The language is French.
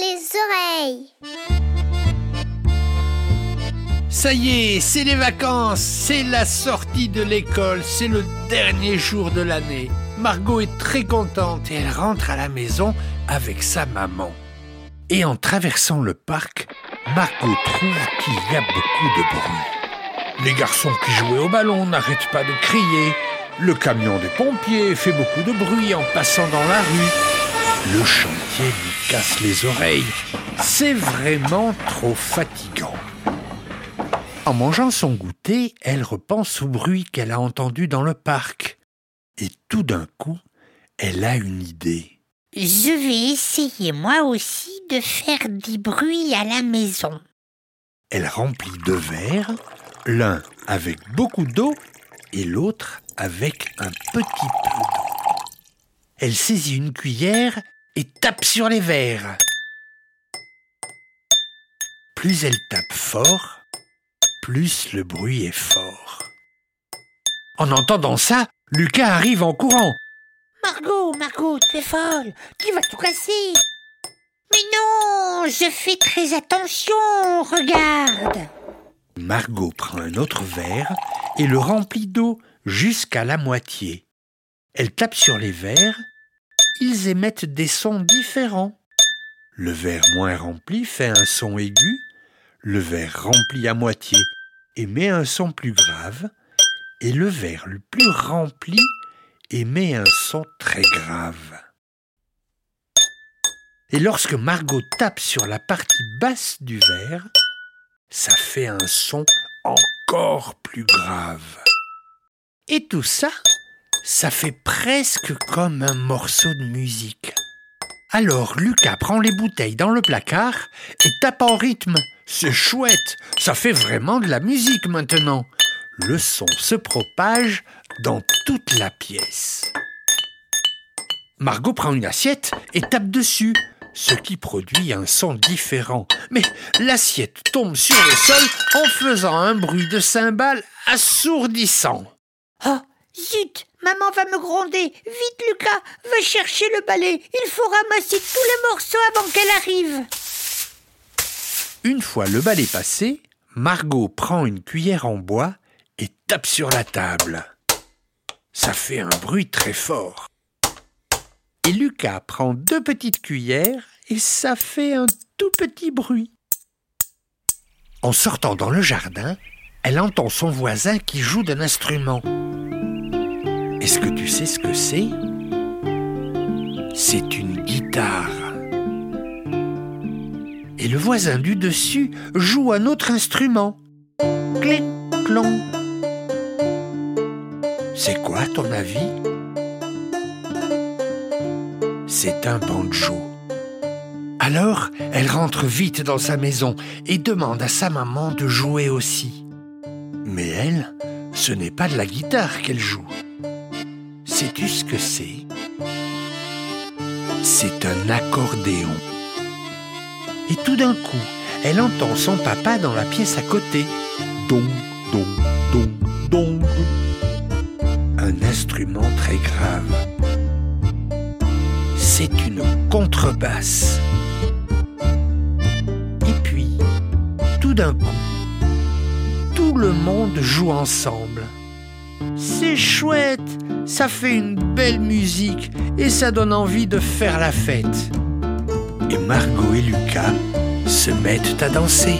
les oreilles. Ça y est, c'est les vacances, c'est la sortie de l'école, c'est le dernier jour de l'année. Margot est très contente et elle rentre à la maison avec sa maman. Et en traversant le parc, Margot trouve qu'il y a beaucoup de bruit. Les garçons qui jouaient au ballon n'arrêtent pas de crier. Le camion des pompiers fait beaucoup de bruit en passant dans la rue. Le chantier casse les oreilles. C'est vraiment trop fatigant. En mangeant son goûter, elle repense au bruit qu'elle a entendu dans le parc. Et tout d'un coup, elle a une idée. Je vais essayer moi aussi de faire des bruits à la maison. Elle remplit deux verres, l'un avec beaucoup d'eau et l'autre avec un petit peu d'eau. Elle saisit une cuillère et tape sur les verres. Plus elle tape fort, plus le bruit est fort. En entendant ça, Lucas arrive en courant. Margot, Margot, tu es folle, tu vas tout casser. Mais non, je fais très attention, regarde. Margot prend un autre verre et le remplit d'eau jusqu'à la moitié. Elle tape sur les verres, ils émettent des sons différents. Le verre moins rempli fait un son aigu, le verre rempli à moitié émet un son plus grave, et le verre le plus rempli émet un son très grave. Et lorsque Margot tape sur la partie basse du verre, ça fait un son encore plus grave. Et tout ça, ça fait presque comme un morceau de musique. Alors Lucas prend les bouteilles dans le placard et tape en rythme. C'est chouette, ça fait vraiment de la musique maintenant. Le son se propage dans toute la pièce. Margot prend une assiette et tape dessus, ce qui produit un son différent. Mais l'assiette tombe sur le sol en faisant un bruit de cymbale assourdissant. Oh, zut, maman va me gronder. Vite, Lucas, va chercher le balai. Il faut ramasser tous les morceaux avant qu'elle arrive. Une fois le balai passé, Margot prend une cuillère en bois et tape sur la table. Ça fait un bruit très fort. Et Lucas prend deux petites cuillères et ça fait un tout petit bruit. En sortant dans le jardin, elle entend son voisin qui joue d'un instrument. Est-ce que tu sais ce que c'est? C'est une guitare. Et le voisin du dessus joue un autre instrument. Clic, clon. C'est quoi, ton avis? C'est un banjo. Alors, elle rentre vite dans sa maison et demande à sa maman de jouer aussi. Mais elle, ce n'est pas de la guitare qu'elle joue. Sais-tu ce que c'est? C'est un accordéon. Et tout d'un coup, elle entend son papa dans la pièce à côté. Dong, dong, dong, dong. Un instrument très grave. C'est une contrebasse. Et puis, tout d'un coup, tout le monde joue ensemble. C'est chouette, ça fait une belle musique et ça donne envie de faire la fête. Et Margot et Lucas se mettent à danser.